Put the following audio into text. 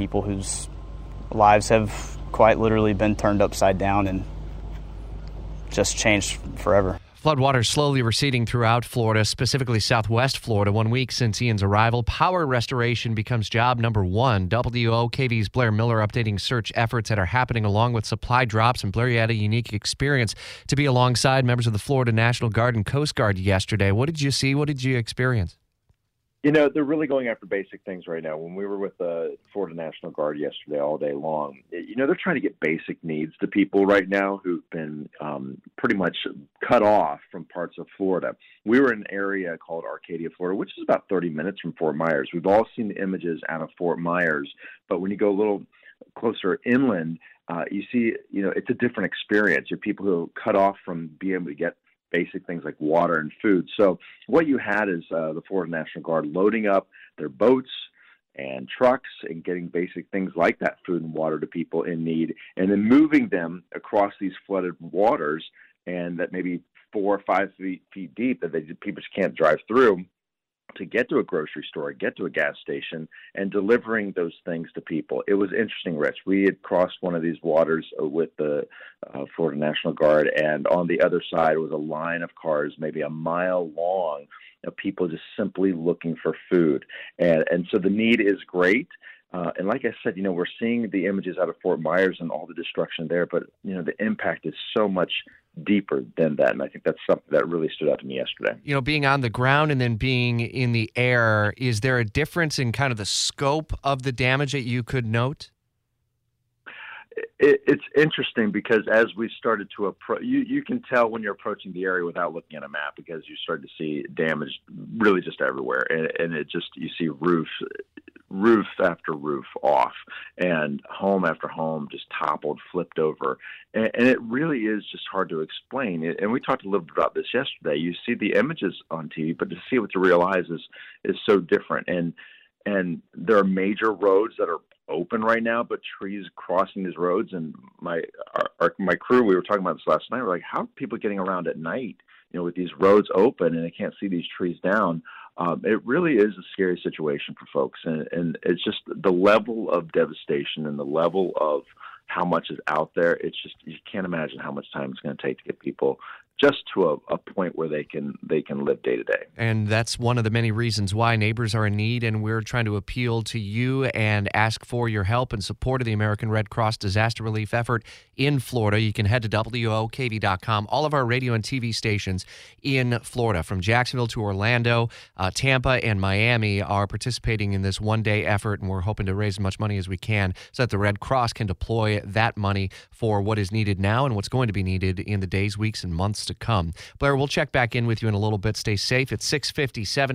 people whose lives have quite literally been turned upside down and just changed forever. Floodwaters slowly receding throughout Florida, specifically southwest Florida. One week since Ian's arrival, power restoration becomes job number one. WOKV's Blair Miller updating search efforts that are happening along with supply drops. And Blair, you had a unique experience to be alongside members of the Florida National Guard and Coast Guard yesterday. What did you see? What did you experience? You know, they're really going after basic things right now. When we were with the Florida National Guard yesterday all day long, you know, they're trying to get basic needs to people right now who've been um, pretty much cut off from parts of Florida. We were in an area called Arcadia, Florida, which is about 30 minutes from Fort Myers. We've all seen the images out of Fort Myers, but when you go a little closer inland, uh, you see, you know, it's a different experience. You're people who are cut off from being able to get basic things like water and food. So what you had is uh, the Florida National Guard loading up their boats and trucks and getting basic things like that food and water to people in need, and then moving them across these flooded waters and that maybe four or five feet, feet deep that they people just can't drive through to get to a grocery store, get to a gas station, and delivering those things to people. It was interesting, Rich. We had crossed one of these waters uh, with the uh, Florida National Guard, and on the other side was a line of cars, maybe a mile long, of people just simply looking for food. And and so the need is great. Uh, and like I said, you know, we're seeing the images out of Fort Myers and all the destruction there, but you know, the impact is so much deeper than that. And I think that's something that really stood out to me yesterday. You know, being on the ground and then being in the air, is there a difference in kind of the scope of the damage that you could note? It, it's interesting because as we started to approach, you, you can tell when you're approaching the area without looking at a map because you start to see damage really just everywhere, and, and it just you see roofs roof after roof off and home after home just toppled, flipped over. And, and it really is just hard to explain. And we talked a little bit about this yesterday. You see the images on TV, but to see what to realize is, is so different. And, and there are major roads that are open right now, but trees crossing these roads. And my, our, our, my crew, we were talking about this last night. We're like, how are people getting around at night? You know, with these roads open and they can't see these trees down um, it really is a scary situation for folks, and, and it's just the level of devastation and the level of how much is out there. It's just you can't imagine how much time it's going to take to get people just to a, a, point where they can they can live day to day. And that's one of the many reasons why neighbors are in need and we're trying to appeal to you and ask for your help and support of the American Red Cross disaster relief effort in Florida. You can head to WOKV.com. All of our radio and TV stations in Florida, from Jacksonville to Orlando, uh, Tampa, and Miami, are participating in this one day effort, and we're hoping to raise as much money as we can so that the Red Cross can deploy that money for what is needed now and what's going to be needed in the days, weeks, and months to come. Blair, we'll check back in with you in a little bit. Stay safe. It's 657.